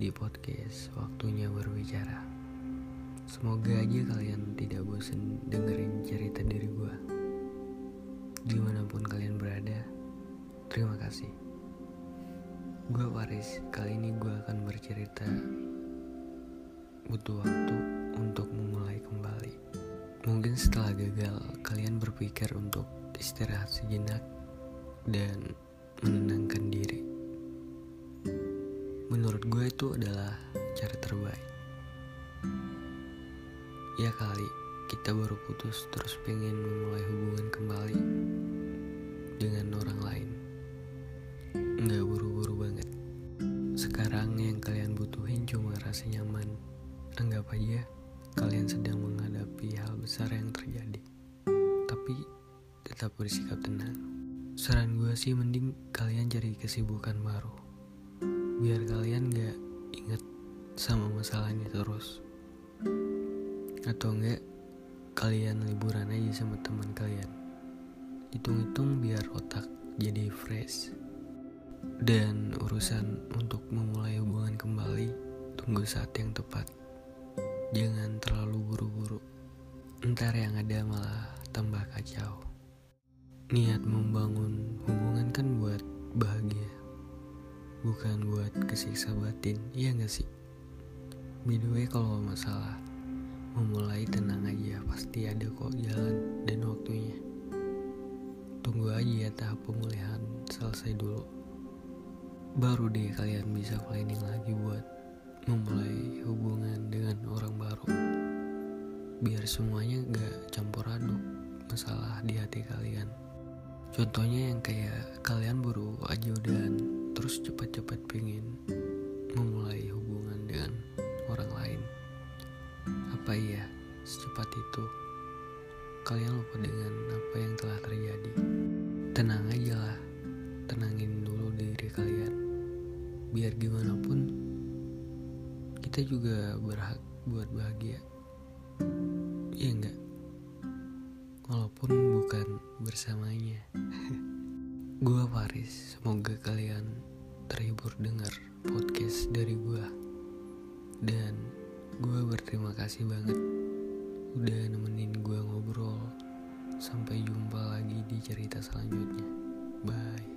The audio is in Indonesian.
di podcast Waktunya Berbicara. Semoga aja kalian tidak bosan dengerin cerita dari gue. Di mana pun kalian berada, terima kasih. Gue Paris, kali ini gue akan bercerita butuh waktu untuk memulai kembali. Mungkin setelah gagal, kalian berpikir untuk istirahat sejenak dan menenangkan gue itu adalah cara terbaik. Ya kali kita baru putus terus pengen memulai hubungan kembali dengan orang lain. Nggak buru-buru banget. Sekarang yang kalian butuhin cuma rasa nyaman. Anggap aja kalian sedang menghadapi hal besar yang terjadi. Tapi tetap bersikap tenang. Saran gue sih mending kalian cari kesibukan baru biar kalian gak inget sama masalah ini terus. Atau enggak kalian liburan aja sama teman kalian. Hitung-hitung biar otak jadi fresh. Dan urusan untuk memulai hubungan kembali tunggu saat yang tepat. Jangan terlalu buru-buru. Ntar yang ada malah tambah kacau. Niat membangun bukan buat kesiksa batin, iya gak sih? By the way kalau masalah memulai tenang aja, pasti ada kok jalan dan waktunya. Tunggu aja ya tahap pemulihan selesai dulu. Baru deh kalian bisa planning lagi buat memulai hubungan dengan orang baru. Biar semuanya gak campur aduk masalah di hati kalian. Contohnya yang kayak kalian baru aja udah Apa iya secepat itu kalian lupa dengan apa yang telah terjadi? Tenang aja lah, tenangin dulu diri kalian. Biar gimana pun kita juga berhak buat bahagia. Iya enggak? Walaupun bukan bersamanya. Gua Paris, semoga kalian terhibur dengar podcast dari gua. Dan gua berterima kasih banget udah nemenin gua ngobrol. Sampai jumpa lagi di cerita selanjutnya. Bye.